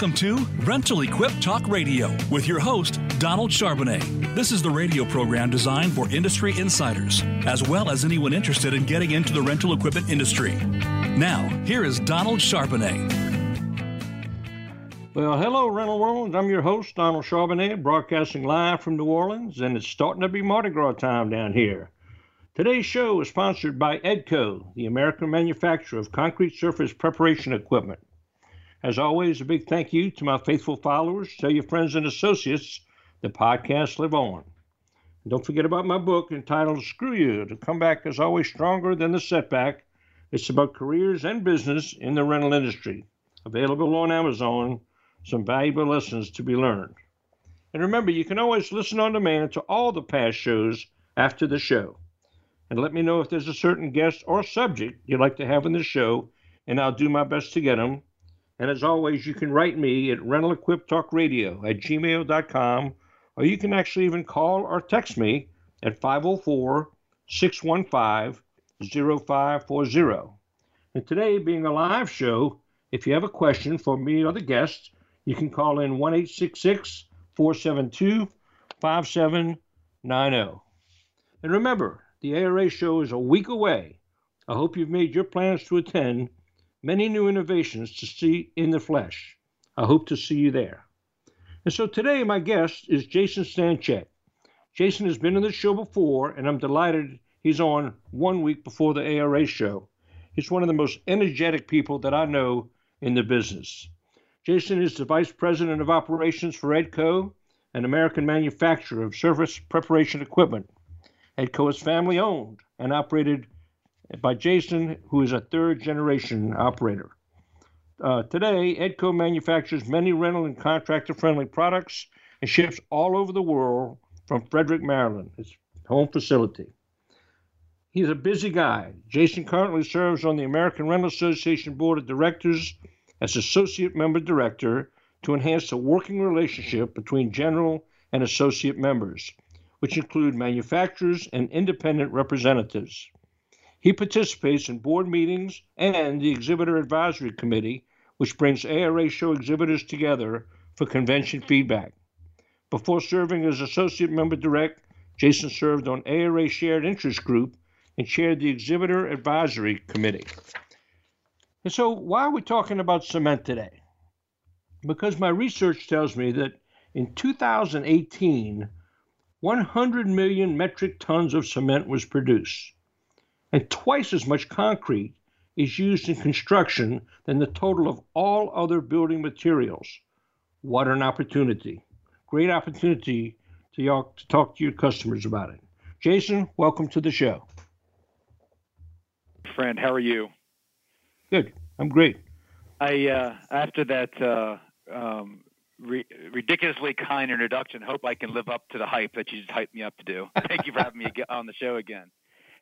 Welcome to Rental Equip Talk Radio with your host, Donald Charbonnet. This is the radio program designed for industry insiders, as well as anyone interested in getting into the rental equipment industry. Now, here is Donald Charbonnet. Well, hello, Rental World. I'm your host, Donald Charbonnet, broadcasting live from New Orleans, and it's starting to be Mardi Gras time down here. Today's show is sponsored by EDCO, the American manufacturer of concrete surface preparation equipment. As always, a big thank you to my faithful followers. Tell your friends and associates the podcast live on. And don't forget about my book entitled Screw You to Come Back as Always Stronger Than the Setback. It's about careers and business in the rental industry. Available on Amazon. Some valuable lessons to be learned. And remember, you can always listen on demand to all the past shows after the show. And let me know if there's a certain guest or subject you'd like to have in the show, and I'll do my best to get them and as always, you can write me at rental equip talk radio at gmail.com, or you can actually even call or text me at 504 615 0540. And today, being a live show, if you have a question for me or the guest, you can call in 1 472 5790. And remember, the ARA show is a week away. I hope you've made your plans to attend many new innovations to see in the flesh. I hope to see you there. And so today, my guest is Jason Stanchek. Jason has been on the show before, and I'm delighted he's on one week before the ARA show. He's one of the most energetic people that I know in the business. Jason is the Vice President of Operations for EDCO, an American manufacturer of surface preparation equipment. EDCO is family owned and operated by Jason, who is a third generation operator. Uh, today, Edco manufactures many rental and contractor friendly products and ships all over the world from Frederick, Maryland, his home facility. He's a busy guy. Jason currently serves on the American Rental Association Board of Directors as Associate Member Director to enhance the working relationship between general and associate members, which include manufacturers and independent representatives. He participates in board meetings and the Exhibitor Advisory Committee, which brings ARA show exhibitors together for convention feedback. Before serving as Associate Member Direct, Jason served on ARA Shared Interest Group and chaired the Exhibitor Advisory Committee. And so, why are we talking about cement today? Because my research tells me that in 2018, 100 million metric tons of cement was produced and twice as much concrete is used in construction than the total of all other building materials. What an opportunity! Great opportunity to, y'all, to talk to your customers about it. Jason, welcome to the show. Friend, how are you? Good. I'm great. I uh, after that uh, um, re- ridiculously kind introduction, hope I can live up to the hype that you just hyped me up to do. Thank you for having me on the show again.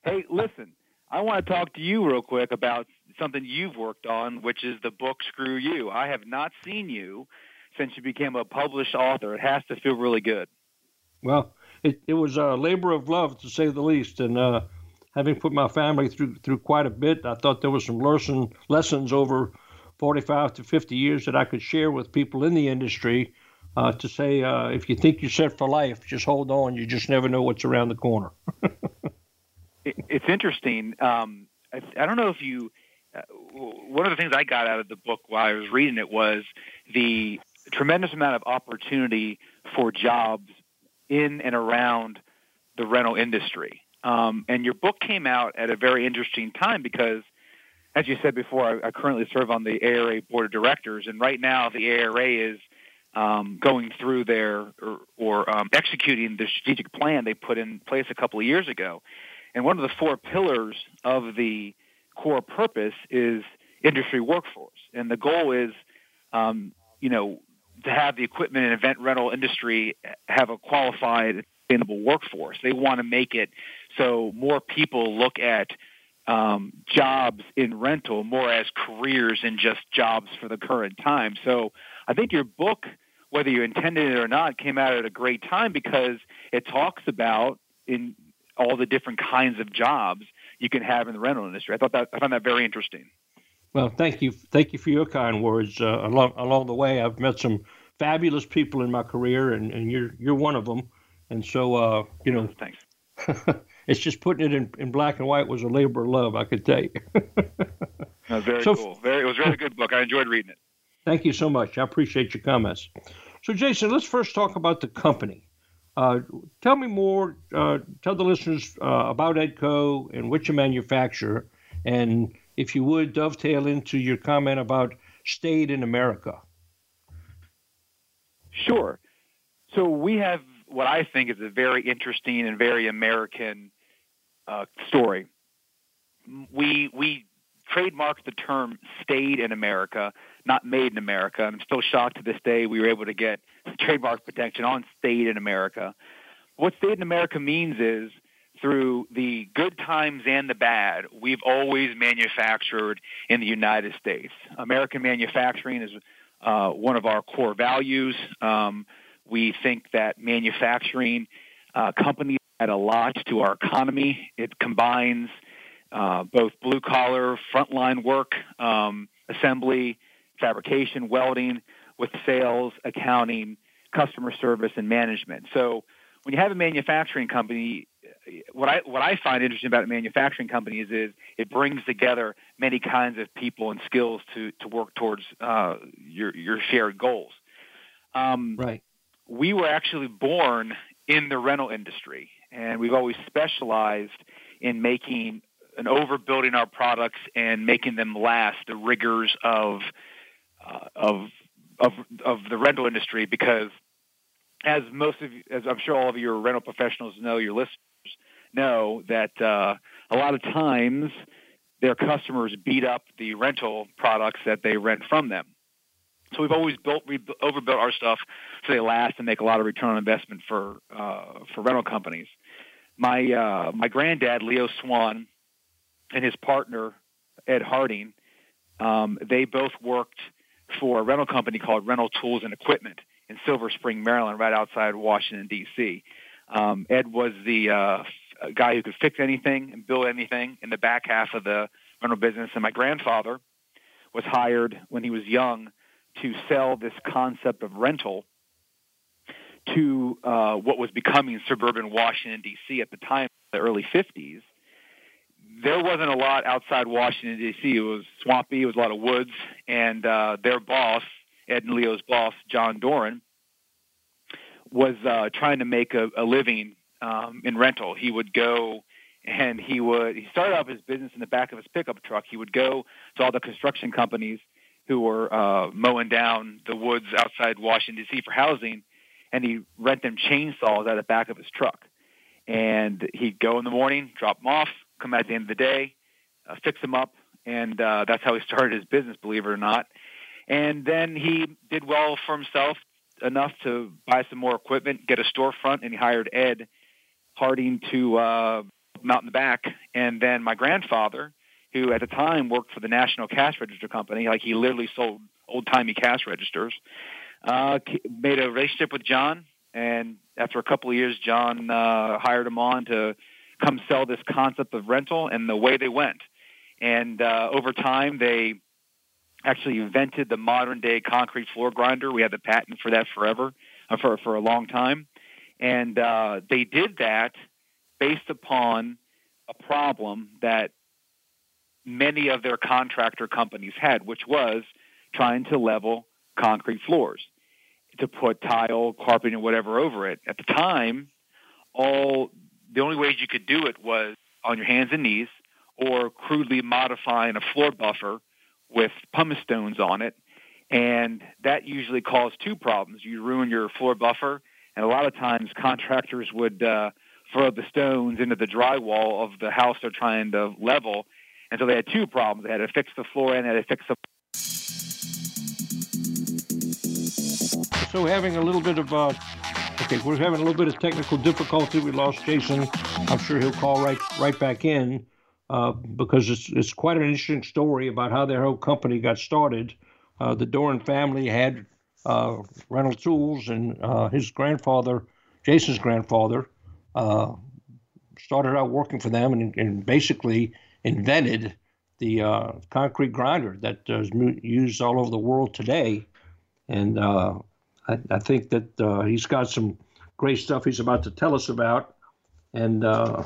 Hey, listen, I want to talk to you real quick about something you've worked on, which is the book Screw You. I have not seen you since you became a published author. It has to feel really good. Well, it, it was a labor of love to say the least, and uh, having put my family through through quite a bit, I thought there was some lesson lessons over 45 to 50 years that I could share with people in the industry. Uh, to say, uh, if you think you're set for life, just hold on. You just never know what's around the corner. it's interesting. Um, I, I don't know if you. Uh, one of the things I got out of the book while I was reading it was the tremendous amount of opportunity for jobs in and around the rental industry. Um, and your book came out at a very interesting time because, as you said before, I, I currently serve on the ARA board of directors, and right now the ARA is um, going through their or, or um, executing the strategic plan they put in place a couple of years ago. And one of the four pillars of the core purpose is industry workforce. And the goal is, um, you know, to have the equipment and event rental industry have a qualified, sustainable workforce. They want to make it so more people look at um, jobs in rental more as careers and just jobs for the current time. So I think your book, whether you intended it or not, came out at a great time because it talks about in all the different kinds of jobs you can have in the rental industry. I thought that I found that very interesting. Well, thank you, thank you for your kind words. Uh, along along the way, I've met some fabulous people in my career, and, and you're you're one of them. And so, uh, you know, thanks. it's just putting it in, in black and white was a labor of love, I could tell you. very so, cool. Very, it was a really good book. I enjoyed reading it. Thank you so much. I appreciate your comments. So, Jason, let's first talk about the company. Uh, tell me more. Uh, tell the listeners uh, about Edco and what you manufacture, and if you would dovetail into your comment about stayed in America. Sure. So we have what I think is a very interesting and very American uh, story. We we trademarked the term "stayed in America," not "made in America." I'm still shocked to this day we were able to get trademark protection on stayed in America." What stayed in America" means is through the good times and the bad, we've always manufactured in the United States. American manufacturing is uh, one of our core values. Um, we think that manufacturing uh, companies add a lot to our economy. It combines uh, both blue collar, frontline work, um, assembly, fabrication, welding, with sales, accounting, customer service, and management. So when you have a manufacturing company, what I what I find interesting about a manufacturing company is, is it brings together many kinds of people and skills to to work towards uh, your your shared goals. Um, right we were actually born in the rental industry, and we've always specialized in making and overbuilding our products and making them last the rigors of uh, of of of the rental industry because as most of you, as I'm sure all of your rental professionals know, your listeners know that uh, a lot of times their customers beat up the rental products that they rent from them. So we've always built, we overbuilt our stuff so they last and make a lot of return on investment for uh, for rental companies. My uh, my granddad Leo Swan and his partner Ed Harding, um, they both worked for a rental company called Rental Tools and Equipment in Silver Spring, Maryland, right outside Washington D.C. Um, Ed was the uh, guy who could fix anything and build anything in the back half of the rental business, and my grandfather was hired when he was young to sell this concept of rental to uh, what was becoming suburban Washington, D.C. at the time, the early 50s. There wasn't a lot outside Washington, D.C. It was swampy, it was a lot of woods, and uh, their boss, Ed and Leo's boss, John Doran, was uh, trying to make a, a living um, in rental. He would go and he would he started off his business in the back of his pickup truck. He would go to all the construction companies who were uh, mowing down the woods outside Washington D.C. for housing, and he'd rent them chainsaws out of the back of his truck. And he'd go in the morning, drop them off, come at the end of the day, uh, fix them up, and uh, that's how he started his business, believe it or not. And then he did well for himself enough to buy some more equipment, get a storefront, and he hired Ed Harding to uh, out in the back. And then my grandfather who at the time worked for the National Cash Register Company, like he literally sold old timey cash registers, uh, made a relationship with John. And after a couple of years, John uh, hired him on to come sell this concept of rental, and the way they went. And uh, over time, they actually invented the modern day concrete floor grinder. We had the patent for that forever, uh, for for a long time, and uh, they did that based upon a problem that many of their contractor companies had, which was trying to level concrete floors to put tile, carpeting, whatever over it. At the time, all the only ways you could do it was on your hands and knees or crudely modifying a floor buffer with pumice stones on it. And that usually caused two problems. You ruin your floor buffer, and a lot of times contractors would uh, throw the stones into the drywall of the house they're trying to level, and so they had two problems. They had to fix the floor and they had to fix the. So having a little bit of, uh, okay, we're having a little bit of technical difficulty. We lost Jason. I'm sure he'll call right right back in uh, because it's it's quite an interesting story about how their whole company got started. Uh, the Doran family had uh, rental tools, and uh, his grandfather, Jason's grandfather, uh, started out working for them, and, and basically invented the uh, concrete grinder that is used all over the world today. And uh, I, I, think that uh, he's got some great stuff he's about to tell us about. And uh,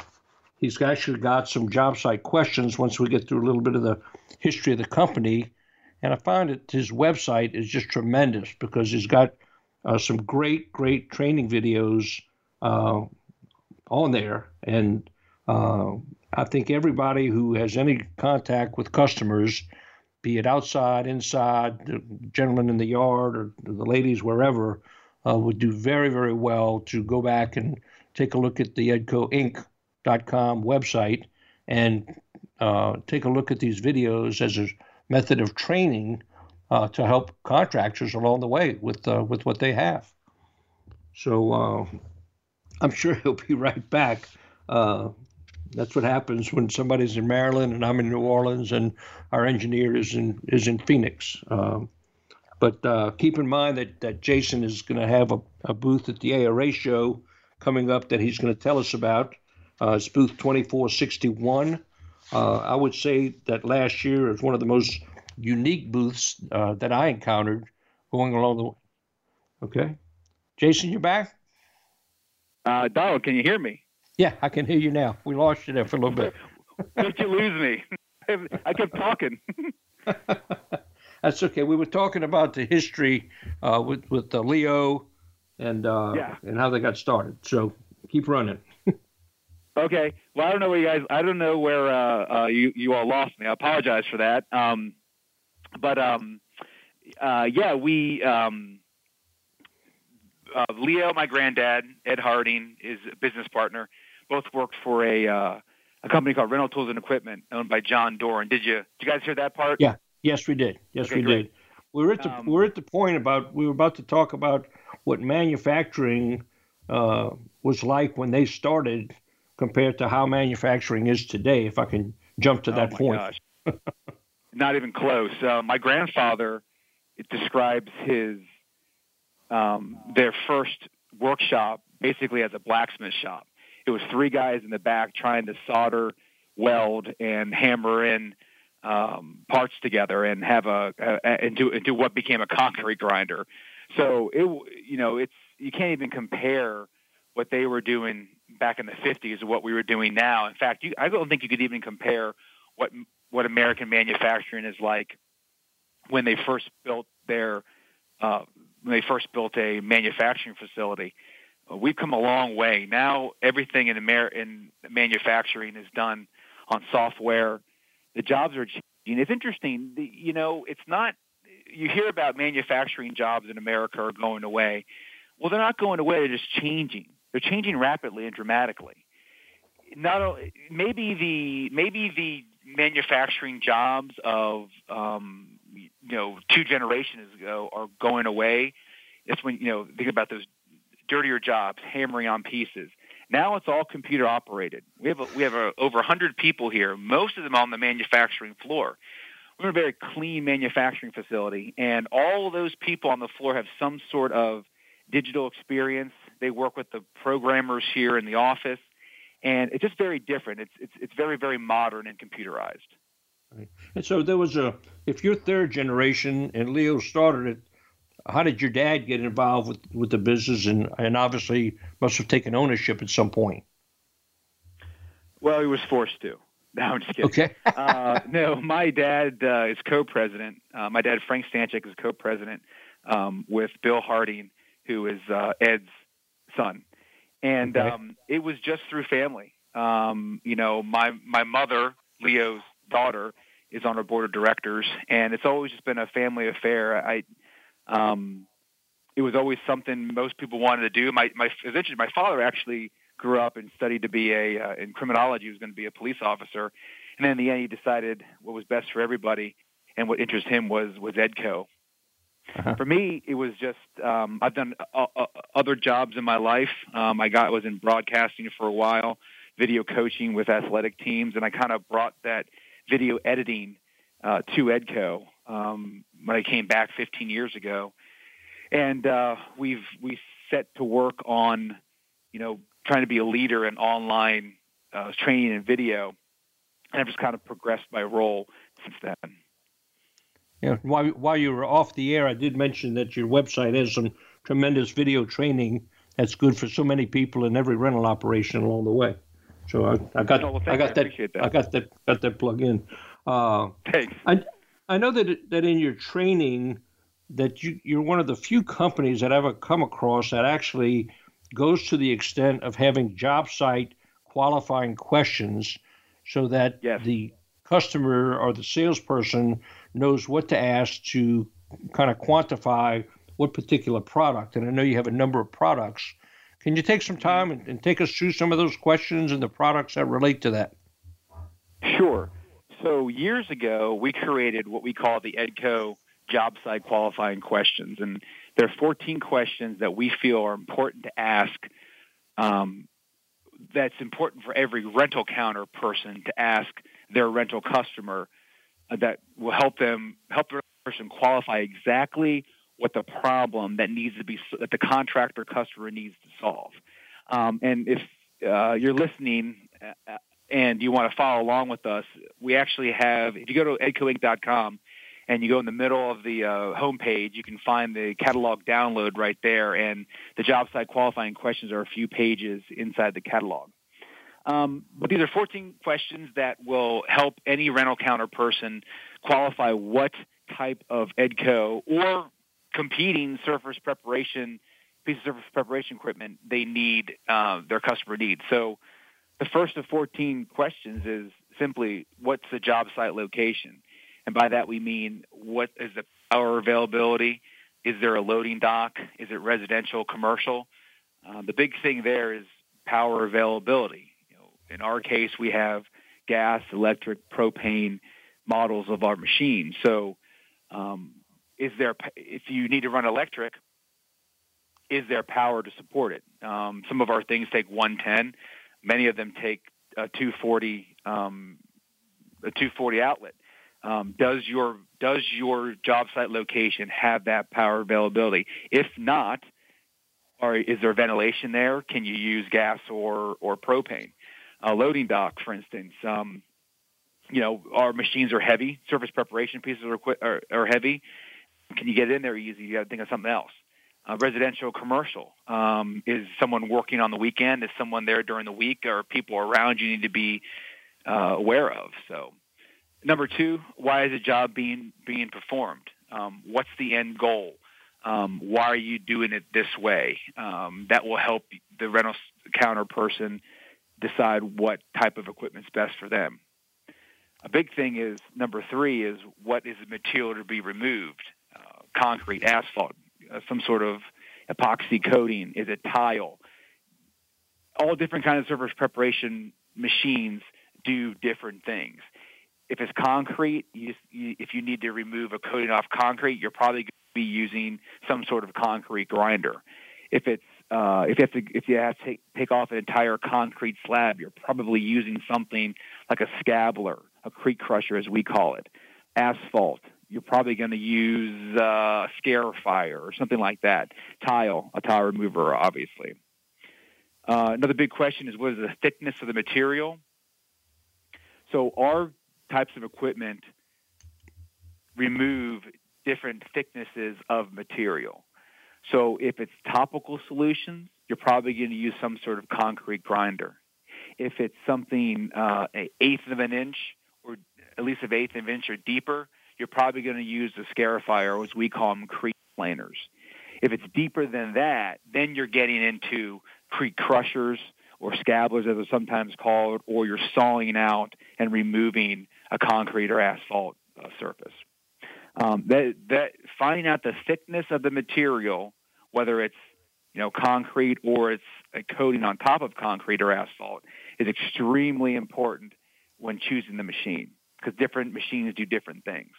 he's actually got some job site questions once we get through a little bit of the history of the company. And I find that his website is just tremendous because he's got uh, some great, great training videos uh, on there. And uh, I think everybody who has any contact with customers, be it outside, inside, the gentlemen in the yard, or the ladies wherever, uh, would do very, very well to go back and take a look at the edcoinc.com website and uh, take a look at these videos as a method of training uh, to help contractors along the way with uh, with what they have. So uh, I'm sure he'll be right back. That's what happens when somebody's in Maryland and I'm in New Orleans and our engineer is in is in Phoenix. Um, but uh, keep in mind that, that Jason is going to have a, a, booth at the ARA show coming up that he's going to tell us about. Uh, it's booth 2461. Uh, I would say that last year is one of the most unique booths uh, that I encountered going along the way. Okay. Jason, you're back? Uh, Donald, can you hear me? Yeah, I can hear you now. We lost you there for a little bit. Did you lose me? I kept talking. That's okay. We were talking about the history uh, with with uh, Leo and uh, yeah. and how they got started. So keep running. okay. Well, I don't know where you guys. I don't know where uh, uh, you you all lost me. I apologize for that. Um, but um, uh, yeah, we. Um, Leo, my granddad, Ed Harding, is a business partner both worked for a uh, a company called Rental Tools and Equipment, owned by John Doran. Did you did you guys hear that part? Yeah. Yes, we did. Yes, okay, we great. did. We were at the um, we are at the point about we were about to talk about what manufacturing uh, was like when they started compared to how manufacturing is today. If I can jump to that oh point. Not even close. Uh, my grandfather it describes his um, their first workshop basically as a blacksmith shop it was three guys in the back trying to solder, weld, and hammer in um, parts together and have a, a and do and do what became a concrete grinder. So it you know it's you can't even compare what they were doing back in the 50s to what we were doing now. In fact, you, I don't think you could even compare what what American manufacturing is like when they first built their uh, when they first built a manufacturing facility we've come a long way. Now everything in, Amer- in manufacturing is done on software. The jobs are changing. It's interesting. You know, it's not. You hear about manufacturing jobs in America are going away. Well, they're not going away. They're just changing. They're changing rapidly and dramatically. Not maybe the maybe the manufacturing jobs of um, you know two generations ago are going away. It's when you know think about those dirtier jobs, hammering on pieces. Now it's all computer operated. We have a, we have a, over 100 people here, most of them on the manufacturing floor. We're a very clean manufacturing facility, and all of those people on the floor have some sort of digital experience. They work with the programmers here in the office, and it's just very different. It's it's it's very very modern and computerized. Right. And so there was a if you're third generation and Leo started it how did your dad get involved with, with the business and, and obviously must have taken ownership at some point? Well, he was forced to. No, I'm just kidding. Okay. uh, no, my dad uh, is co-president. Uh, my dad, Frank Stanchik, is co-president um, with Bill Harding, who is uh, Ed's son. And okay. um, it was just through family. Um, you know, my my mother, Leo's daughter, is on our board of directors, and it's always just been a family affair. I um, it was always something most people wanted to do. My my eventually my father actually grew up and studied to be a uh, in criminology. He was going to be a police officer, and then in the end he decided what was best for everybody and what interested him was was Edco. Uh-huh. For me, it was just um, I've done uh, uh, other jobs in my life. Um, I got was in broadcasting for a while, video coaching with athletic teams, and I kind of brought that video editing uh, to Edco um, when I came back 15 years ago, and uh, we've we set to work on, you know, trying to be a leader in online uh, training and video. and I've just kind of progressed my role since then. Yeah, while while you were off the air, I did mention that your website has some tremendous video training that's good for so many people in every rental operation along the way. So I, I got oh, well, I got that, that, I got that got that plug in. Uh, Thanks. I I know that that in your training that you you're one of the few companies that I've ever come across that actually goes to the extent of having job site qualifying questions so that yes. the customer or the salesperson knows what to ask to kind of quantify what particular product. And I know you have a number of products. Can you take some mm-hmm. time and, and take us through some of those questions and the products that relate to that? Sure. So years ago, we created what we call the EDCO job site qualifying questions. And there are 14 questions that we feel are important to ask um, that's important for every rental counter person to ask their rental customer uh, that will help them help the person qualify exactly what the problem that needs to be that the contractor customer needs to solve. Um, and if uh, you're listening uh, and you want to follow along with us, we actually have. If you go to edcoinc.com and you go in the middle of the uh, homepage, you can find the catalog download right there, and the job site qualifying questions are a few pages inside the catalog. Um, but these are 14 questions that will help any rental counter person qualify what type of EDCO or competing surface preparation piece of surface preparation equipment they need uh, their customer needs. So the first of 14 questions is simply what's the job site location? And by that we mean what is the power availability? Is there a loading dock? Is it residential, commercial? Uh, the big thing there is power availability. You know, in our case, we have gas, electric, propane models of our machine. So, um, is there if you need to run electric, is there power to support it? Um, some of our things take 110. Many of them take a 240 um, a 240 outlet. Um, does your does your job site location have that power availability? If not, or is there ventilation there? Can you use gas or or propane? A loading dock, for instance. Um, you know, our machines are heavy. Surface preparation pieces are, are, are heavy. Can you get in there easy? You got to think of something else. Uh, residential, commercial. Um, is someone working on the weekend? Is someone there during the week? Or people around you need to be uh, aware of? So Number two, why is a job being being performed? Um, what's the end goal? Um, why are you doing it this way? Um, that will help the rental counter person decide what type of equipment is best for them. A big thing is number three is what is the material to be removed? Uh, concrete, asphalt, some sort of epoxy coating. Is it tile? All different kinds of surface preparation machines do different things. If it's concrete, you, you, if you need to remove a coating off concrete, you're probably going to be using some sort of concrete grinder. If it's uh, if you have to if you have to take, take off an entire concrete slab, you're probably using something like a scabbler, a crete crusher as we call it. Asphalt, you're probably going to use uh, a Scarifier or something like that. Tile, a tile remover, obviously. Uh, another big question is what is the thickness of the material? So our types of equipment remove different thicknesses of material. So if it's topical solutions, you're probably going to use some sort of concrete grinder. If it's something uh, an eighth of an inch or at least an eighth of an inch or deeper, you're probably going to use the scarifier, as we call them, crete planers. If it's deeper than that, then you're getting into crete crushers or scabblers, as they're sometimes called, or you're sawing out and removing a concrete or asphalt uh, surface. Um, that, that finding out the thickness of the material, whether it's you know concrete or it's a coating on top of concrete or asphalt, is extremely important when choosing the machine because different machines do different things.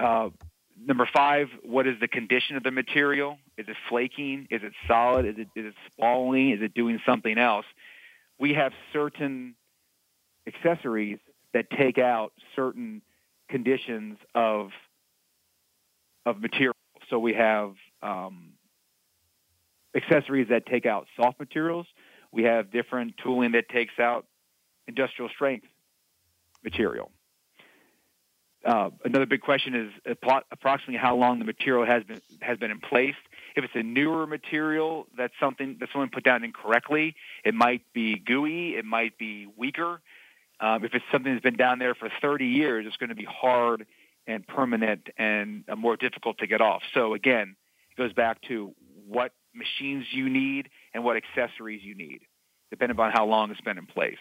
Uh, number five, what is the condition of the material? Is it flaking? Is it solid? Is it, is it spalling? Is it doing something else? We have certain accessories that take out certain conditions of of material. So we have um, accessories that take out soft materials. We have different tooling that takes out industrial strength material. Uh, another big question is approximately how long the material has been has been in place. If it's a newer material, that's something that someone put down incorrectly. It might be gooey. It might be weaker. Um, if it's something that's been down there for 30 years, it's going to be hard and permanent and uh, more difficult to get off. So again, it goes back to what machines you need and what accessories you need, depending on how long it's been in place.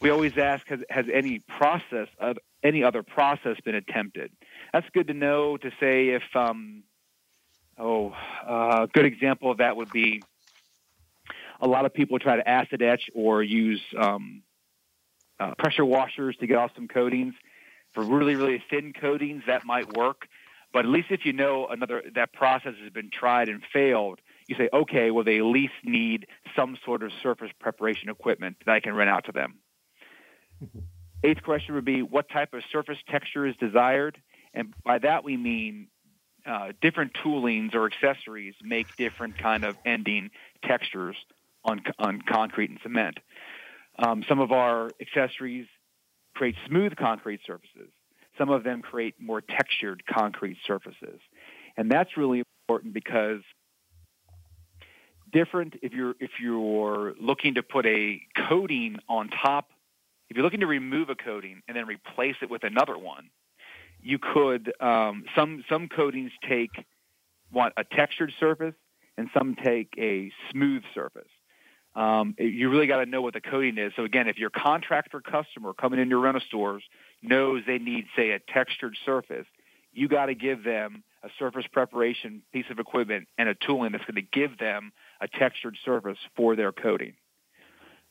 We always ask, has, has any process, of any other process been attempted? That's good to know to say if, um, oh, a uh, good example of that would be a lot of people try to acid etch or use um, uh, pressure washers to get off some coatings. For really, really thin coatings, that might work. But at least if you know another that process has been tried and failed, you say, okay, well, they at least need some sort of surface preparation equipment that I can rent out to them. Eighth question would be, what type of surface texture is desired? And by that we mean uh, different toolings or accessories make different kind of ending textures on on concrete and cement. Um, some of our accessories create smooth concrete surfaces. Some of them create more textured concrete surfaces. And that's really important because different if you're if you're looking to put a coating on top if you're looking to remove a coating and then replace it with another one you could um, some some coatings take want a textured surface and some take a smooth surface um, you really got to know what the coating is. So again, if your contractor customer coming into your rental stores knows they need, say, a textured surface, you got to give them a surface preparation piece of equipment and a tooling that's going to give them a textured surface for their coating.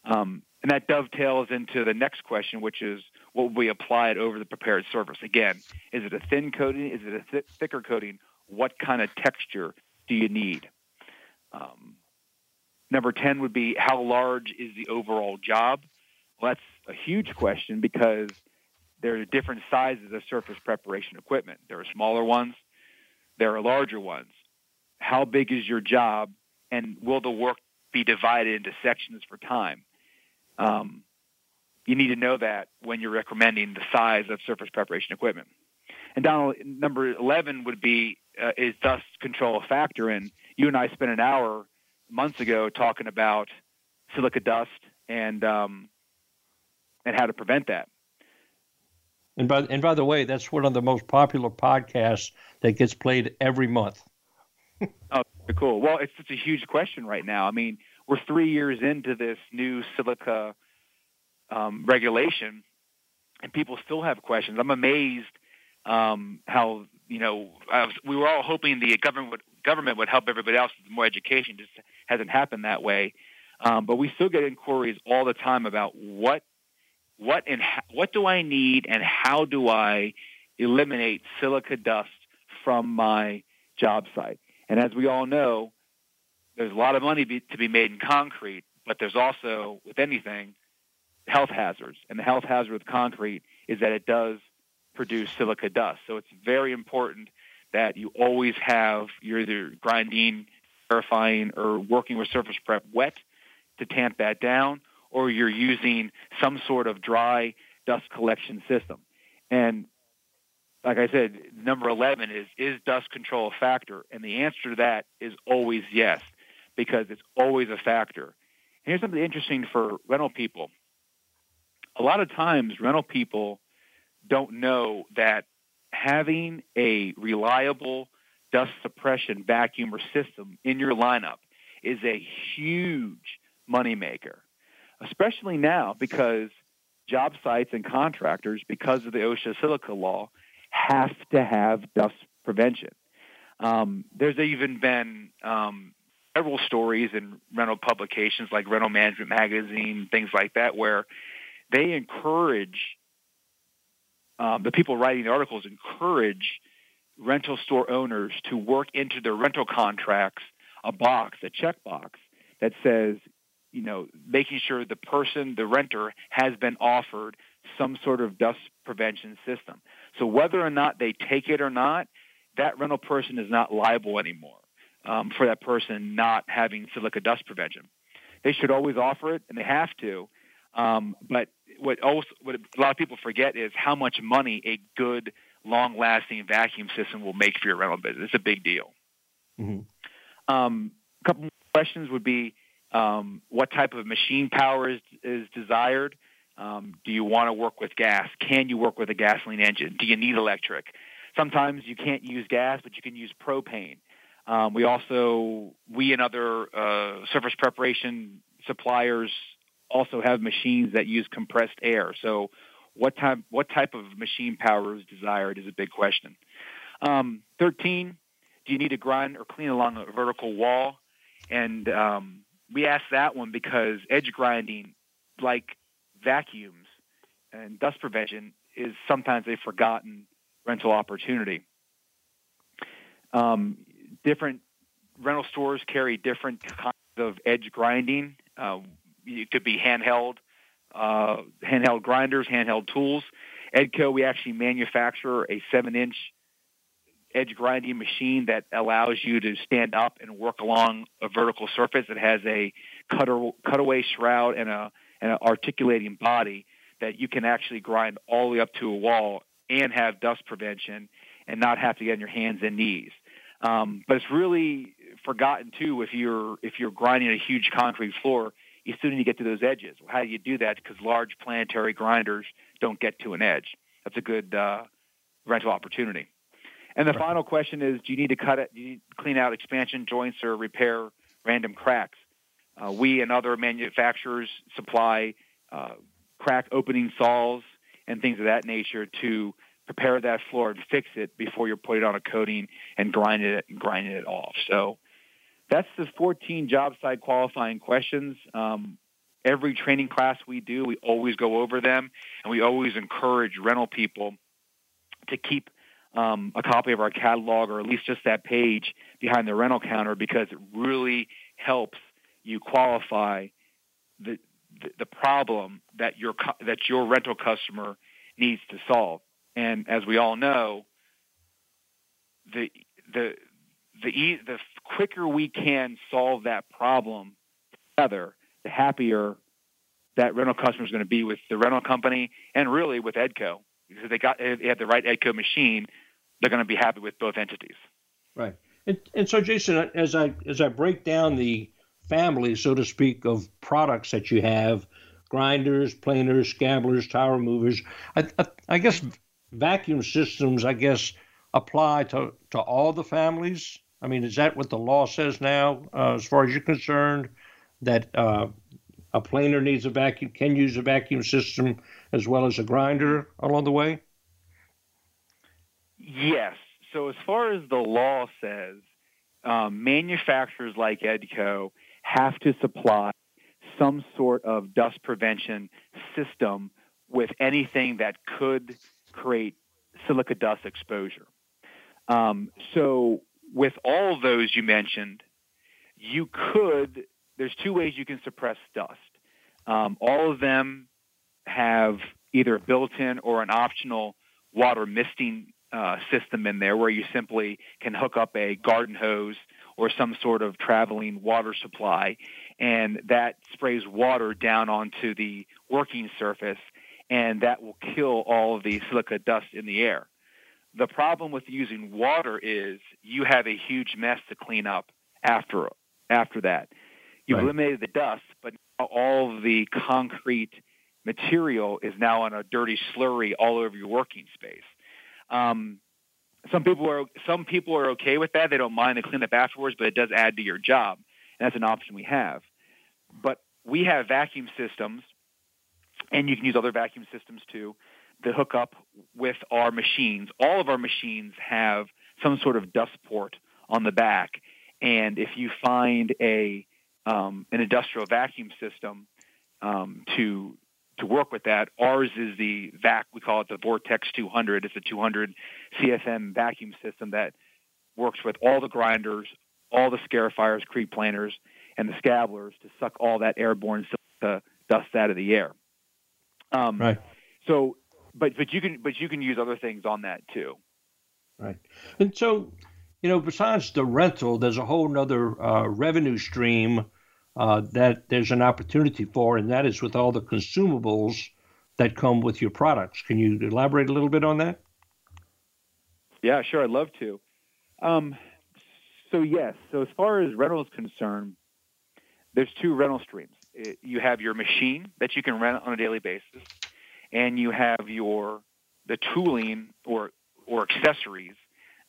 Um, and that dovetails into the next question, which is what will we apply it over the prepared surface? Again, is it a thin coating? Is it a th- thicker coating? What kind of texture do you need? Um, Number 10 would be how large is the overall job? Well, that's a huge question because there are different sizes of surface preparation equipment. There are smaller ones, there are larger ones. How big is your job, and will the work be divided into sections for time? Um, you need to know that when you're recommending the size of surface preparation equipment. And Donald, number 11 would be uh, is dust control a factor? And you and I spent an hour months ago talking about silica dust and um, and how to prevent that. And by and by the way, that's one of the most popular podcasts that gets played every month. oh, cool. Well, it's such a huge question right now. I mean, we're three years into this new silica um, regulation, and people still have questions. I'm amazed um, how you know was, we were all hoping the government would government would help everybody else with more education. Just hasn't happened that way. Um, but we still get inquiries all the time about what what and ha- what do I need and how do I eliminate silica dust from my job site. And as we all know, there's a lot of money be, to be made in concrete, but there's also with anything health hazards. And the health hazard with concrete is that it does produce silica dust. So it's very important that you always have you're either grinding, verifying, or working with surface prep wet to tamp that down, or you're using some sort of dry dust collection system. And like I said, number 11 is is dust control a factor? And the answer to that is always yes, because it's always a factor. And here's something interesting for rental people. A lot of times, rental people don't know that having a reliable dust suppression vacuum or system in your lineup is a huge moneymaker, especially now because job sites and contractors, because of the OSHA silica law, have to have dust prevention. Um, there's even been um, several stories in rental publications like Rental Management Magazine, things like that, where they encourage um, the people writing the articles encourage rental store owners to work into their rental contracts a box, a checkbox that says, you know, making sure the person, the renter, has been offered some sort of dust prevention system. So whether or not they take it or not, that rental person is not liable anymore um, for that person not having silica dust prevention. They should always offer it, and they have to. Um, but what also what a lot of people forget is how much money a good long-lasting vacuum system will make for your rental business. It's a big deal. Mm-hmm. Um, a couple more questions would be um, what type of machine power is, is desired? Um, do you want to work with gas? Can you work with a gasoline engine? Do you need electric? Sometimes you can't use gas, but you can use propane. Um, we also, we and other uh, surface preparation suppliers also have machines that use compressed air. So, what type what type of machine power is desired is a big question. Um, Thirteen, do you need to grind or clean along a vertical wall? And um, we ask that one because edge grinding, like vacuums and dust prevention, is sometimes a forgotten rental opportunity. Um, different rental stores carry different kinds of edge grinding. Uh, it could be handheld, uh, handheld grinders, handheld tools. Edco, we actually manufacture a seven-inch edge grinding machine that allows you to stand up and work along a vertical surface. It has a cutter, cutaway shroud and a and an articulating body that you can actually grind all the way up to a wall and have dust prevention and not have to get on your hands and knees. Um, but it's really forgotten too if you're if you're grinding a huge concrete floor you still need to get to those edges. Well, how do you do that? Because large planetary grinders don't get to an edge. That's a good uh, rental opportunity. And the right. final question is: Do you need to cut it? Do you need to clean out expansion joints or repair random cracks? Uh, we and other manufacturers supply uh, crack opening saws and things of that nature to prepare that floor and fix it before you're putting it on a coating and grinding it and grinding it off. So that's the 14 job site qualifying questions. Um, every training class we do, we always go over them, and we always encourage rental people to keep um, a copy of our catalog or at least just that page behind the rental counter because it really helps you qualify the the, the problem that your that your rental customer needs to solve. And as we all know, the the the e- the quicker we can solve that problem together, the happier that rental customer is going to be with the rental company and really with Edco because they got they have the right Edco machine, they're going to be happy with both entities. Right. And, and so, Jason, as I as I break down the family, so to speak, of products that you have, grinders, planers, scabblers, tile removers, I, I, I guess vacuum systems, I guess, apply to, to all the families I mean, is that what the law says now, uh, as far as you're concerned, that uh, a planer needs a vacuum, can use a vacuum system as well as a grinder along the way? Yes. So as far as the law says, um, manufacturers like Edco have to supply some sort of dust prevention system with anything that could create silica dust exposure. Um, so with all those you mentioned, you could, there's two ways you can suppress dust. Um, all of them have either a built-in or an optional water misting uh, system in there where you simply can hook up a garden hose or some sort of traveling water supply and that sprays water down onto the working surface and that will kill all of the silica dust in the air. The problem with using water is you have a huge mess to clean up after after that. You've right. eliminated the dust, but all of the concrete material is now on a dirty slurry all over your working space. Um, some people are some people are okay with that; they don't mind the cleanup afterwards, but it does add to your job, and that's an option we have. But we have vacuum systems, and you can use other vacuum systems too the hookup with our machines. All of our machines have some sort of dust port on the back, and if you find a um, an industrial vacuum system um, to to work with that, ours is the vac. We call it the Vortex 200. It's a 200 CFM vacuum system that works with all the grinders, all the scarifiers, crete planers, and the scabblers to suck all that airborne dust out of the air. Um, right. So but but you can but you can use other things on that too. Right. And so, you know, besides the rental, there's a whole other uh, revenue stream uh, that there's an opportunity for, and that is with all the consumables that come with your products. Can you elaborate a little bit on that? Yeah, sure. I'd love to. Um, so yes, so as far as rental is concerned, there's two rental streams. You have your machine that you can rent on a daily basis, and you have your the tooling or or accessories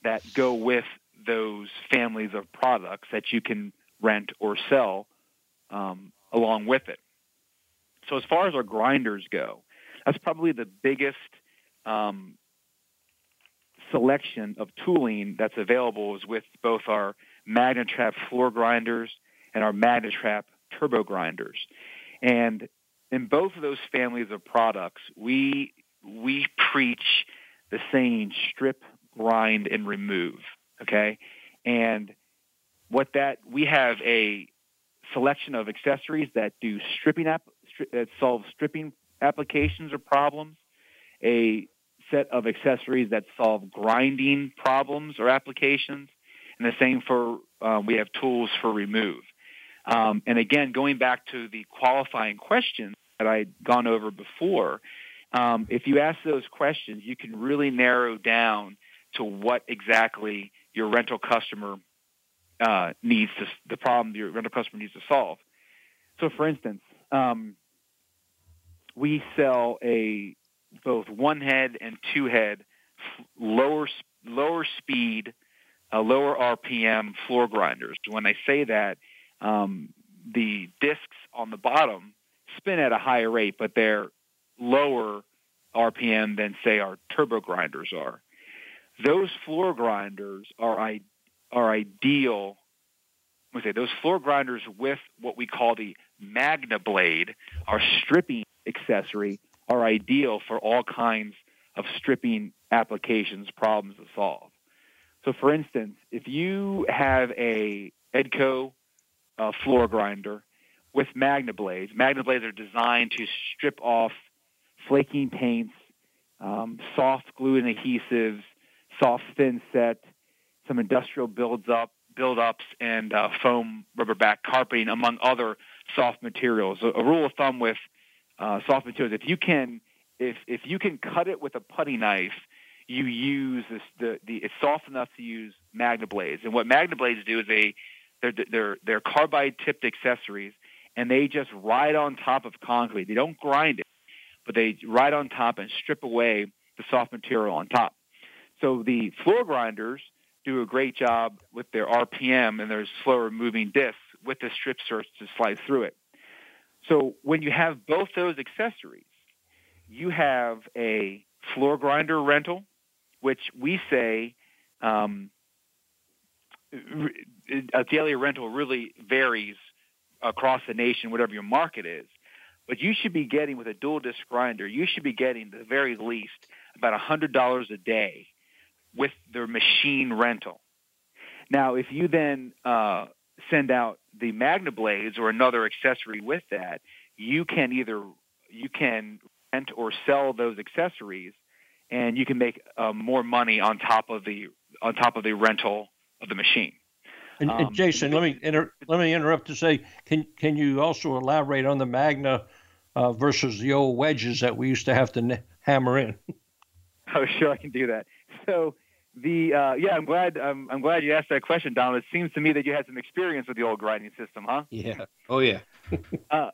that go with those families of products that you can rent or sell um, along with it. So as far as our grinders go, that's probably the biggest um, selection of tooling that's available is with both our MagnaTrap floor grinders and our MagnaTrap turbo grinders. And in both of those families of products, we we preach the saying strip, grind, and remove. Okay, and what that we have a selection of accessories that do stripping app that solve stripping applications or problems, a set of accessories that solve grinding problems or applications, and the same for uh, we have tools for remove. Um, and again, going back to the qualifying questions that I'd gone over before, um, if you ask those questions, you can really narrow down to what exactly your rental customer uh, needs to, the problem your rental customer needs to solve. So, for instance, um, we sell a both one head and two head lower lower speed, uh, lower RPM floor grinders. When I say that, um, the discs on the bottom spin at a higher rate, but they're lower RPM than say our turbo grinders are. Those floor grinders are are ideal. I say those floor grinders with what we call the Magna blade, our stripping accessory, are ideal for all kinds of stripping applications problems to solve. So, for instance, if you have a Edco uh, floor grinder with Magna blades, Magna blades are designed to strip off flaking paints, um, soft glue and adhesives, soft thin set, some industrial builds up, build-ups, and uh, foam rubber back carpeting, among other soft materials. A, a rule of thumb with uh, soft materials. If you can, if if you can cut it with a putty knife, you use this, the the it's soft enough to use Magna blades. And what Magna blades do is they they're they're they're carbide tipped accessories, and they just ride on top of concrete. They don't grind it, but they ride on top and strip away the soft material on top. So the floor grinders do a great job with their RPM and their slower moving discs with the strip search to slide through it. So when you have both those accessories, you have a floor grinder rental, which we say um, a daily rental really varies across the nation, whatever your market is. But you should be getting with a dual disc grinder, you should be getting the very least about $100 a day with their machine rental. Now, if you then uh, send out the Magna blades or another accessory with that, you can either you can rent or sell those accessories, and you can make uh, more money on top of the on top of the rental of the machine. And, and um, Jason, let me inter- let me interrupt to say, can can you also elaborate on the Magna uh, versus the old wedges that we used to have to n- hammer in? Oh, sure, I can do that. So the uh, yeah, I'm glad um, I'm glad you asked that question, Donald. It seems to me that you had some experience with the old grinding system, huh? Yeah. Oh yeah. uh,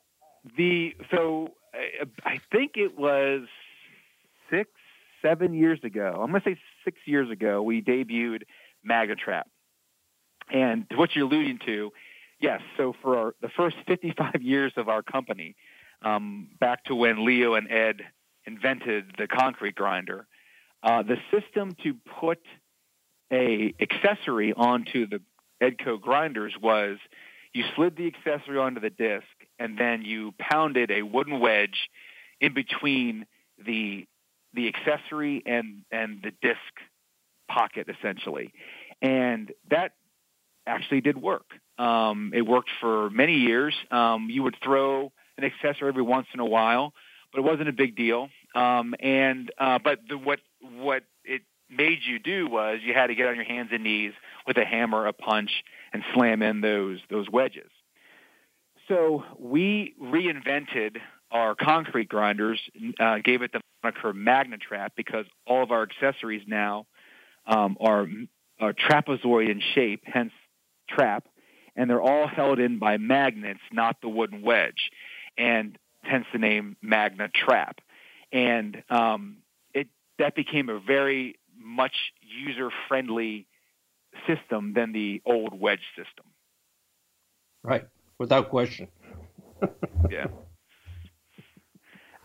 the so I, I think it was six, seven years ago. I'm going to say six years ago. We debuted MagnaTrap, and what you're alluding to, yes. So for our, the first 55 years of our company, um, back to when Leo and Ed invented the concrete grinder uh, the system to put a accessory onto the Edco grinders was you slid the accessory onto the disc and then you pounded a wooden wedge in between the the accessory and and the disc pocket essentially, and that actually did work. Um, it worked for many years. Um, you would throw an accessory every once in a while, but it wasn't a big deal. Um, and uh, but the, what what it made you do was you had to get on your hands and knees with a hammer, a punch, and slam in those those wedges. So we reinvented our concrete grinders, uh, gave it the moniker MagnaTrap because all of our accessories now um, are, are trapezoid in shape, hence trap, and they're all held in by magnets, not the wooden wedge, and hence the name Magna Trap. And um, it that became a very much user-friendly system than the old wedge system. Right, without question. yeah.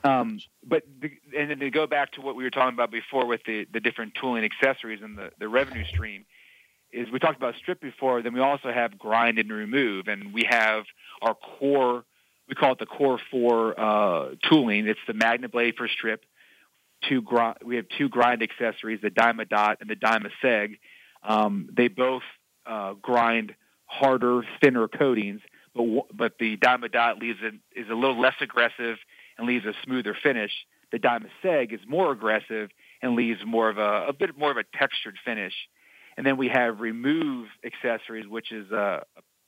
Um, but the, and then to go back to what we were talking about before with the, the different tooling accessories and the, the revenue stream, is we talked about strip before. Then we also have grind and remove, and we have our core. We call it the core four uh, tooling. It's the MagnaBlade for strip. Two. We have two grind accessories, the Dyma-Dot and the Dyma-Seg. Um, they both uh, grind harder, thinner coatings, but but the Dyma-Dot leaves it is a little less aggressive and leaves a smoother finish. The Dyma-Seg is more aggressive and leaves more of a, a bit more of a textured finish. And then we have remove accessories, which is a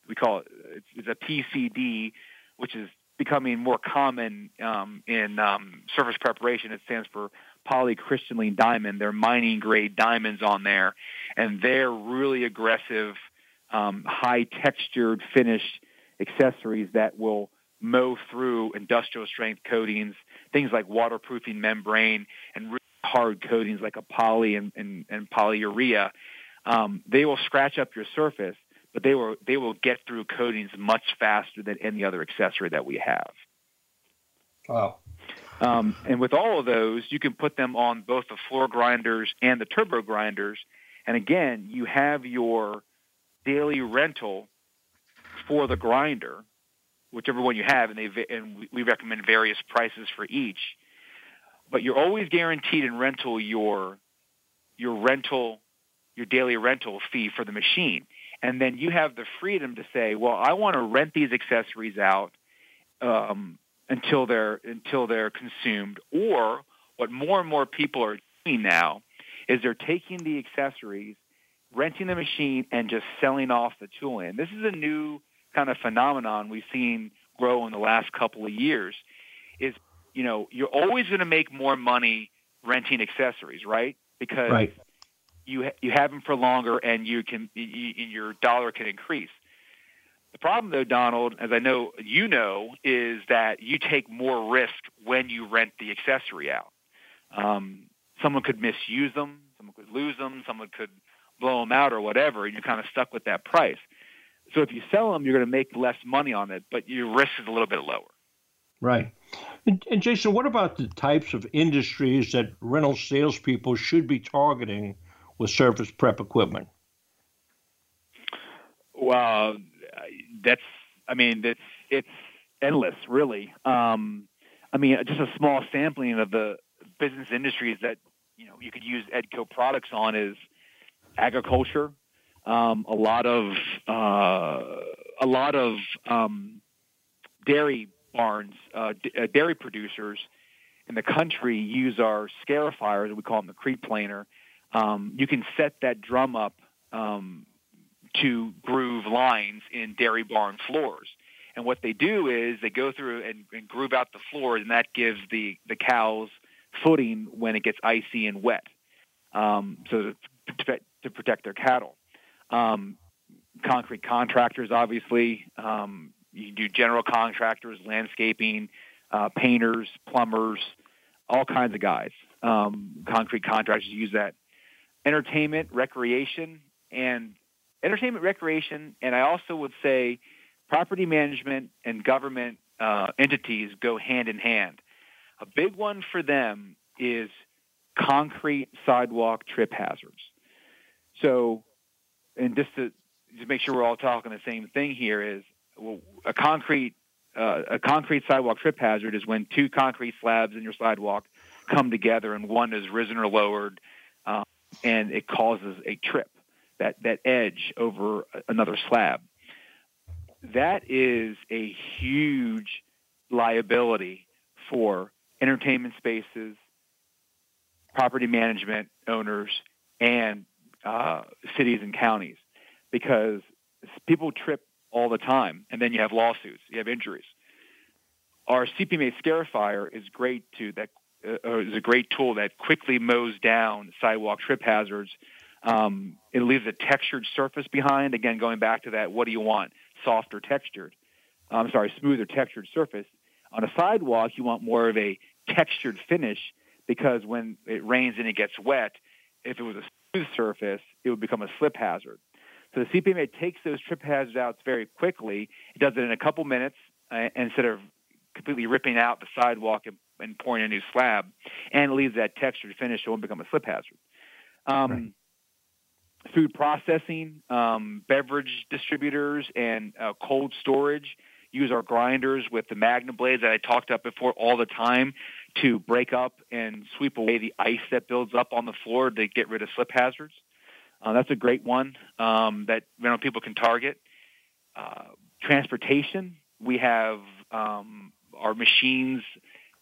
we call it it's a PCD, which is becoming more common um, in um, surface preparation. It stands for polycrystalline diamond. They're mining grade diamonds on there, and they're really aggressive, um, high textured finished accessories that will mow through industrial strength coatings, things like waterproofing membrane and really hard coatings like a poly and, and, and polyurea. Um, they will scratch up your surface, but they will they will get through coatings much faster than any other accessory that we have. Wow. Um, and with all of those, you can put them on both the floor grinders and the turbo grinders. And again, you have your daily rental for the grinder, whichever one you have, and they and we recommend various prices for each. But you're always guaranteed in rental your your rental your daily rental fee for the machine, and then you have the freedom to say, well, I want to rent these accessories out um, until they're until they're consumed, or what more and more people are doing now is they're taking the accessories, renting the machine, and just selling off the tooling. This is a new kind of phenomenon we've seen grow in the last couple of years is you know you're always going to make more money renting accessories right because right. You you have them for longer and you can you, your dollar can increase the problem though donald as i know you know is that you take more risk when you rent the accessory out um, someone could misuse them someone could lose them someone could blow them out or whatever and you're kind of stuck with that price so if you sell them, you're going to make less money on it, but your risk is a little bit lower. Right. And, and Jason, what about the types of industries that rental salespeople should be targeting with surface prep equipment? Well, that's, I mean, it's, it's endless, really. Um, I mean, just a small sampling of the business industries that, you know, you could use Edco products on is agriculture, um, a lot of uh, a lot of um, dairy barns, uh, d- uh, dairy producers in the country use our scarifiers. We call them the crete planer. Um, you can set that drum up um, to groove lines in dairy barn floors. And what they do is they go through and, and groove out the floors, and that gives the, the cows footing when it gets icy and wet, um, so to, to protect their cattle. Um, concrete contractors, obviously. Um, you do general contractors, landscaping, uh, painters, plumbers, all kinds of guys. Um, concrete contractors use that. Entertainment, recreation, and entertainment, recreation, and I also would say property management and government uh, entities go hand in hand. A big one for them is concrete sidewalk trip hazards. So and just to just make sure we're all talking the same thing here is well, a concrete uh, a concrete sidewalk trip hazard is when two concrete slabs in your sidewalk come together and one is risen or lowered, um, and it causes a trip that that edge over another slab. That is a huge liability for entertainment spaces, property management owners, and uh, cities and counties because people trip all the time, and then you have lawsuits, you have injuries. our CPM8 Scarifier is great to that uh, is a great tool that quickly mows down sidewalk trip hazards. Um, it leaves a textured surface behind. Again, going back to that, what do you want? Soft or textured? I'm sorry, smooth or textured surface. On a sidewalk, you want more of a textured finish because when it rains and it gets wet, if it was a smooth surface, it would become a slip hazard. So the CPM8 takes those trip hazards out very quickly. It does it in a couple minutes uh, instead of completely ripping out the sidewalk and, and pouring a new slab, and leaves that textured finish so it won't become a slip hazard. Um, right. Food processing, um, beverage distributors, and uh, cold storage use our grinders with the magna blades that I talked about before all the time to break up and sweep away the ice that builds up on the floor to get rid of slip hazards. Uh, that's a great one um, that rental people can target. Uh, transportation, we have um, our machines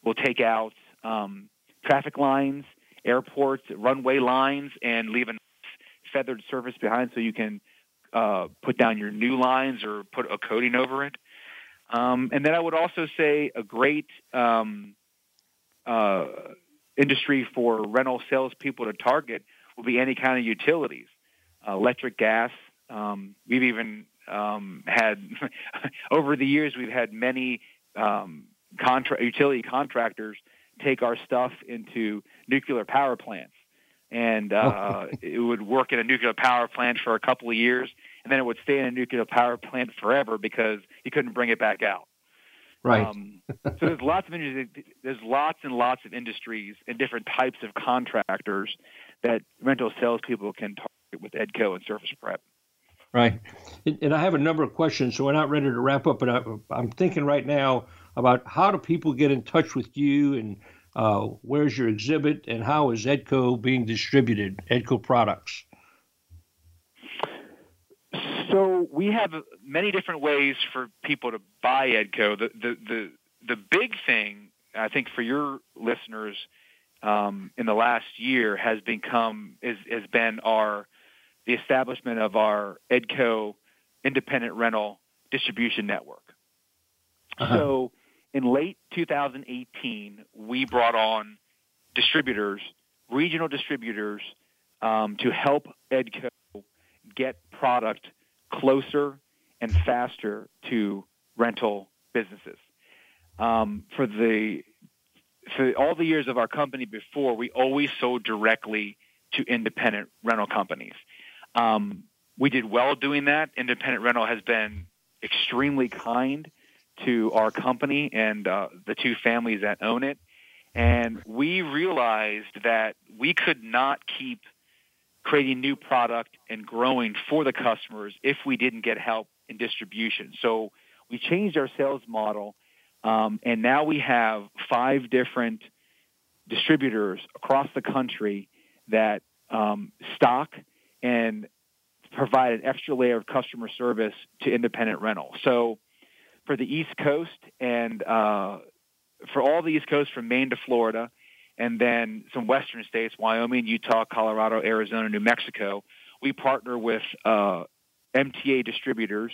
will take out um, traffic lines, airports, runway lines, and leave a feathered surface behind so you can uh, put down your new lines or put a coating over it. Um, and then I would also say a great um, uh, industry for rental salespeople to target will be any kind of utilities, uh, electric, gas. Um, we've even um, had over the years we've had many um, contra- utility contractors take our stuff into nuclear power plants, and uh, it would work in a nuclear power plant for a couple of years, and then it would stay in a nuclear power plant forever because you couldn't bring it back out. Right. Um, so there's lots of industries. there's lots and lots of industries and different types of contractors that rental salespeople can target with Edco and Surface Prep. Right. And I have a number of questions, so we're not ready to wrap up. But I'm thinking right now about how do people get in touch with you and uh, where's your exhibit and how is Edco being distributed, Edco products? So we have many different ways for people to buy Edco. The the the, the big thing I think for your listeners um, in the last year has become is has been our the establishment of our Edco independent rental distribution network. Uh-huh. So in late 2018, we brought on distributors, regional distributors, um, to help Edco get product closer and faster to rental businesses. Um, for the for all the years of our company before, we always sold directly to independent rental companies. Um, we did well doing that. Independent rental has been extremely kind to our company and uh, the two families that own it. And we realized that we could not keep creating new product and growing for the customers if we didn't get help in distribution. So we changed our sales model, um, and now we have five different distributors across the country that um, stock and provide an extra layer of customer service to independent rental. So for the East Coast and uh, for all the East Coast from Maine to Florida, and then some Western states, Wyoming, Utah, Colorado, Arizona, New Mexico, we partner with uh, MTA Distributors,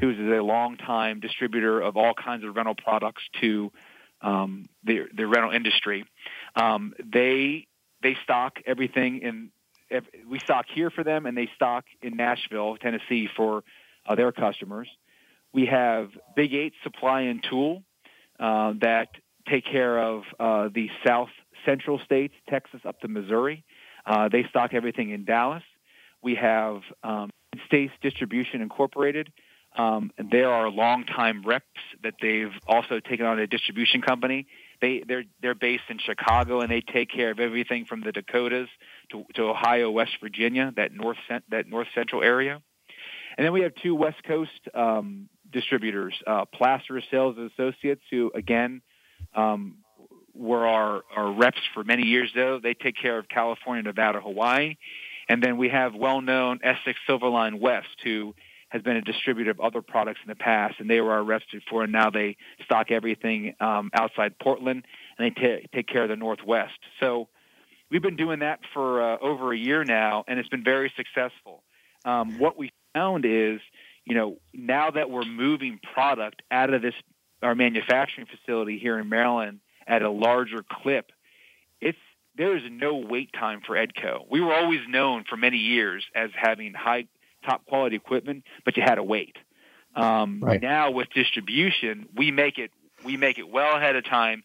who is a long-time distributor of all kinds of rental products to um, the, the rental industry. Um, they they stock everything in. We stock here for them, and they stock in Nashville, Tennessee, for uh, their customers. We have Big Eight Supply and Tool uh, that take care of uh, the South Central states, Texas up to Missouri. Uh, they stock everything in Dallas. We have um, States Distribution Incorporated. Um, they're our longtime reps that they've also taken on a distribution company. They they're they're based in Chicago and they take care of everything from the Dakotas to, to Ohio, West Virginia, that north that north central area. And then we have two West Coast um, distributors, uh, Plaster Sales Associates, who again um, were our, our reps for many years. Though they take care of California, Nevada, Hawaii, and then we have well-known Essex Silverline West, who has been a distributor of other products in the past, and they were our reps before, and now they stock everything um, outside Portland, and they t- take care of the Northwest. So we've been doing that for uh, over a year now, and it's been very successful. Um, what we found is you know, now that we're moving product out of this our manufacturing facility here in Maryland at a larger clip, it's there is no wait time for Edco. We were always known for many years as having high top quality equipment, but you had to wait. Um, right. Now with distribution, we make it we make it well ahead of time,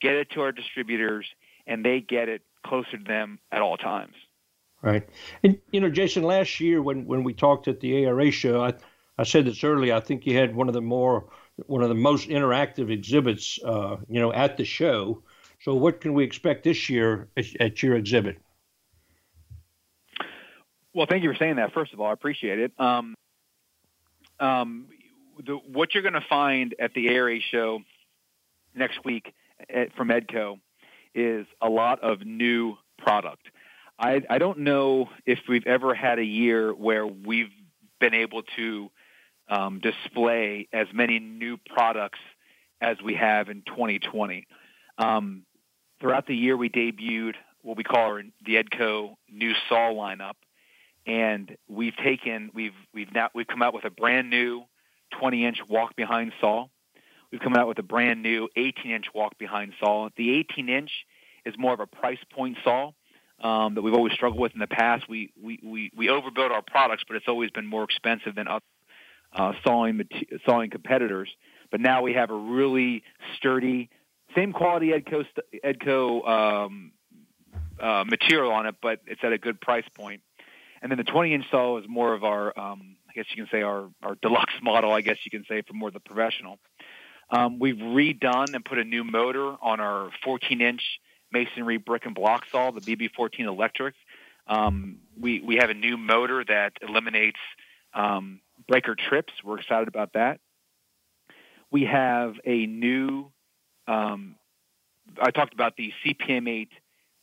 get it to our distributors, and they get it closer to them at all times. Right. And you know, Jason, last year when when we talked at the ARA show, I I said this earlier. I think you had one of the more one of the most interactive exhibits, uh, you know, at the show. So, what can we expect this year at, at your exhibit? Well, thank you for saying that. First of all, I appreciate it. Um, um, the, what you're going to find at the ARA show next week at, from Edco is a lot of new product. I, I don't know if we've ever had a year where we've been able to um, display as many new products as we have in 2020. Um, throughout the year, we debuted what we call our, the Edco new saw lineup, and we've taken we've we've now we've come out with a brand new 20 inch walk behind saw. We've come out with a brand new 18 inch walk behind saw. The 18 inch is more of a price point saw um, that we've always struggled with in the past. We, we, we, we overbuild our products, but it's always been more expensive than other uh, sawing, sawing competitors. But now we have a really sturdy, same quality Edco, Edco um, uh, material on it, but it's at a good price point. And then the 20 inch saw is more of our, um, I guess you can say our, our deluxe model, I guess you can say for more the professional. Um, we've redone and put a new motor on our 14 inch masonry brick and block saw, the BB14 electric. Um, we, we have a new motor that eliminates um, breaker trips. We're excited about that. We have a new, um, I talked about the CPM8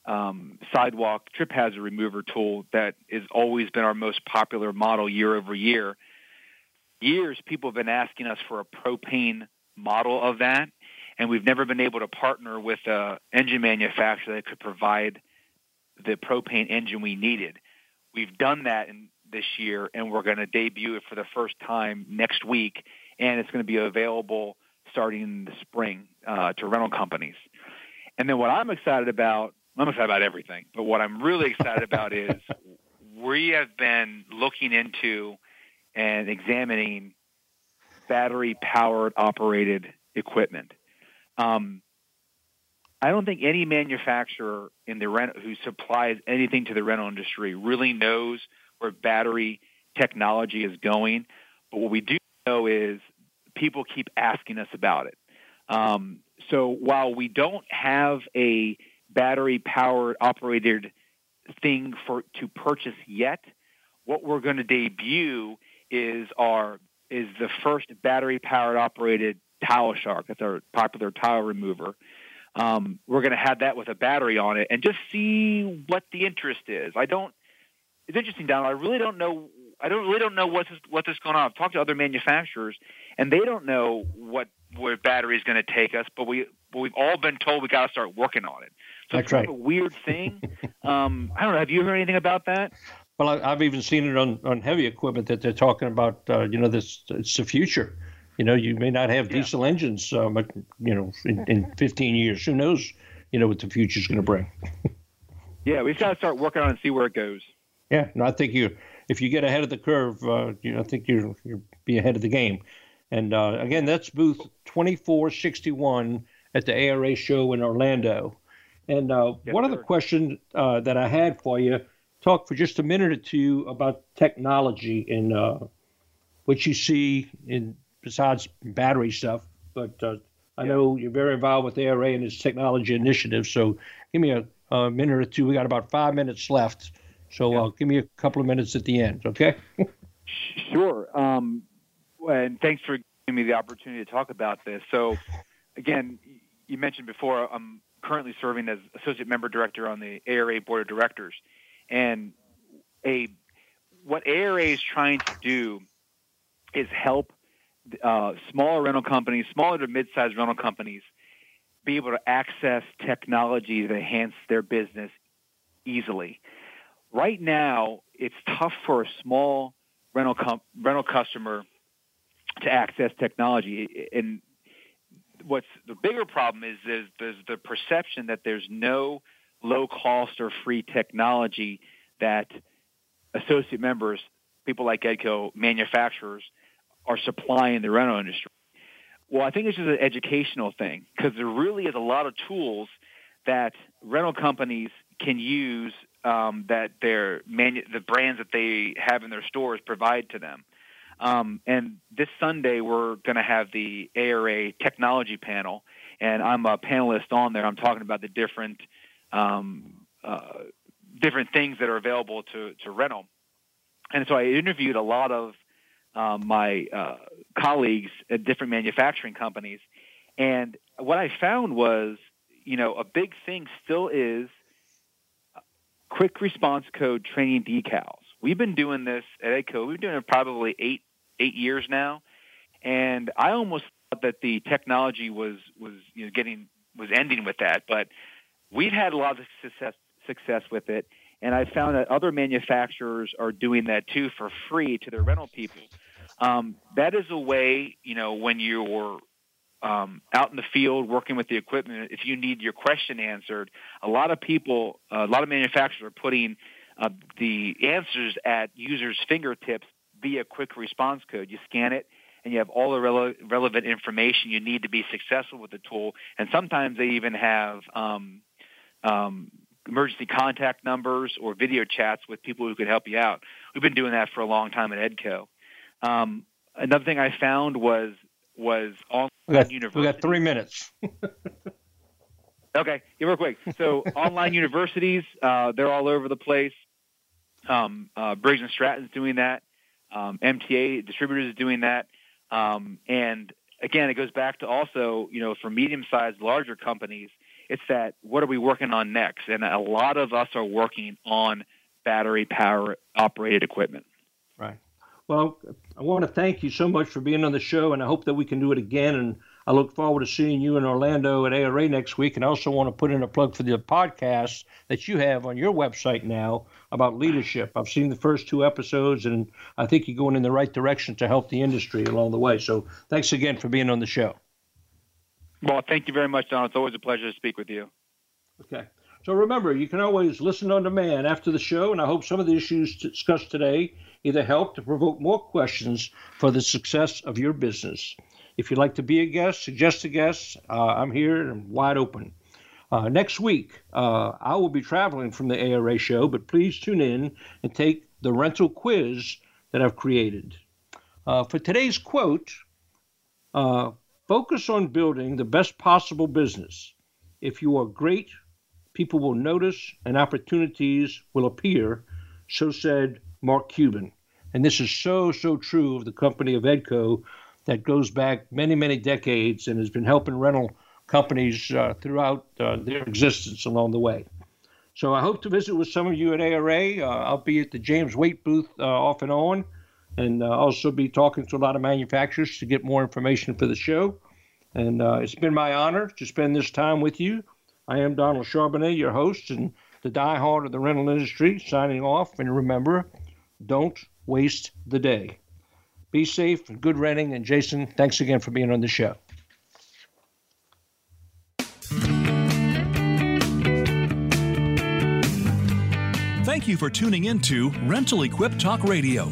um, sidewalk trip hazard remover tool that has always been our most popular model year over year. Years people have been asking us for a propane model of that, and we've never been able to partner with an engine manufacturer that could provide the propane engine we needed. We've done that in this year, and we're going to debut it for the first time next week, and it's going to be available starting in the spring uh, to rental companies. And then what I'm excited about, I'm excited about everything, but what I'm really excited about is we have been looking into and examining battery powered operated equipment. Um, I don't think any manufacturer in the rent who supplies anything to the rental industry really knows where battery technology is going. But what we do know is people keep asking us about it. Um, so while we don't have a battery powered operated thing for to purchase yet, what we're going to debut is our is the first battery powered operated tile shark. That's our popular tile remover. Um, we're going to have that with a battery on it and just see what the interest is. I don't. It's interesting, Donald. I really don't know. I don't really don't know what's what this going on. I've talked to other manufacturers, and they don't know what where battery is going to take us. But we but we've all been told we got to start working on it. So That's it's right. a weird thing. um, I don't know. Have you heard anything about that? Well, I, have even seen it on, on heavy equipment that they're talking about. Uh, you know, this it's the future. You know, you may not have diesel engines, but you know, in, in 15 years, who knows? You know what the future is going to bring. yeah, we've got to start working on it and see where it goes. Yeah, and I think you, if you get ahead of the curve, uh, you know, I think you're you'll be ahead of the game. And uh, again, that's booth 2461 at the ARA show in Orlando. And uh, yes, one sir. the questions uh, that I had for you, talk for just a minute or two about technology and uh, what you see in besides battery stuff. But uh, I yeah. know you're very involved with ARA and its technology initiative. So give me a, a, minute or two. We got about five minutes left. So yeah. uh, give me a couple of minutes at the end, okay? sure. Um, and thanks for giving me the opportunity to talk about this. So, again, you mentioned before, I'm currently serving as associate member director on the ARA board of directors, and a what ARA is trying to do is help uh, smaller rental companies, smaller to mid-sized rental companies, be able to access technology to enhance their business easily. Right now, it's tough for a small rental com- rental customer to access technology, and what's the bigger problem is is the perception that there's no low cost or free technology that associate members, people like Edco, manufacturers, are supplying the rental industry. Well, I think it's just an educational thing because there really is a lot of tools that rental companies can use um, that their manu- the brands that they have in their stores provide to them. Um, and this Sunday, we're going to have the ARA technology panel, and I'm a panelist on there. I'm talking about the different um, uh, different things that are available to, to rental. And so I interviewed a lot of um, my uh, colleagues at different manufacturing companies, and what I found was, you know, a big thing still is quick response code training decals. We've been doing this at Edco. We've been doing it probably eight eight years now, and I almost thought that the technology was was you know getting was ending with that, but we've had a lot of success success with it, and I found that other manufacturers are doing that too for free to their rental people. Um, that is a way, you know, when you're um, out in the field working with the equipment, if you need your question answered, a lot of people, uh, a lot of manufacturers are putting uh, the answers at users' fingertips via quick response code. You scan it, and you have all the rele- relevant information you need to be successful with the tool. And sometimes they even have um, um, emergency contact numbers or video chats with people who could help you out. We've been doing that for a long time at Edco. Um, another thing I found was was online We got, university. we got three minutes. Okay, yeah, real quick. So online universities, uh, they're all over the place. Um, uh, Briggs and Stratton's doing that. Um, MTA distributors is doing that. Um, and again, it goes back to also, you know, for medium-sized, larger companies, it's that what are we working on next? And a lot of us are working on battery power operated equipment. Well, I want to thank you so much for being on the show, and I hope that we can do it again. And I look forward to seeing you in Orlando at ARA next week. And I also want to put in a plug for the podcast that you have on your website now about leadership. I've seen the first two episodes, and I think you're going in the right direction to help the industry along the way. So thanks again for being on the show. Well, thank you very much, Don. It's always a pleasure to speak with you. Okay. So remember, you can always listen on demand after the show, and I hope some of the issues discussed today either help to provoke more questions for the success of your business. If you'd like to be a guest, suggest a guest, uh, I'm here and wide open. Uh, next week, uh, I will be traveling from the ARA show, but please tune in and take the rental quiz that I've created. Uh, for today's quote, uh, focus on building the best possible business. If you are great, people will notice and opportunities will appear. So said Mark Cuban. And this is so, so true of the company of Edco that goes back many, many decades and has been helping rental companies uh, throughout uh, their existence along the way. So I hope to visit with some of you at ARA. Uh, I'll be at the James Waite booth uh, off and on, and uh, also be talking to a lot of manufacturers to get more information for the show. And uh, it's been my honor to spend this time with you. I am Donald Charbonnet, your host and the diehard of the rental industry, signing off. And remember, don't waste the day. Be safe and good renting. And Jason, thanks again for being on the show. Thank you for tuning in to Rental Equip Talk Radio.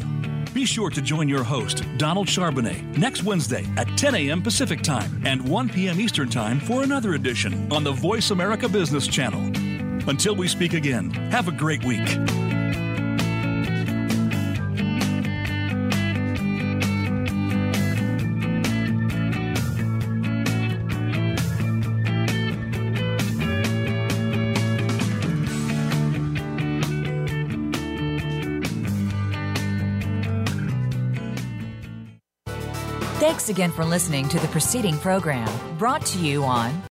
Be sure to join your host, Donald Charbonnet, next Wednesday at 10 a.m. Pacific Time and 1 p.m. Eastern Time for another edition on the Voice America Business Channel. Until we speak again, have a great week. Thanks again for listening to the preceding program brought to you on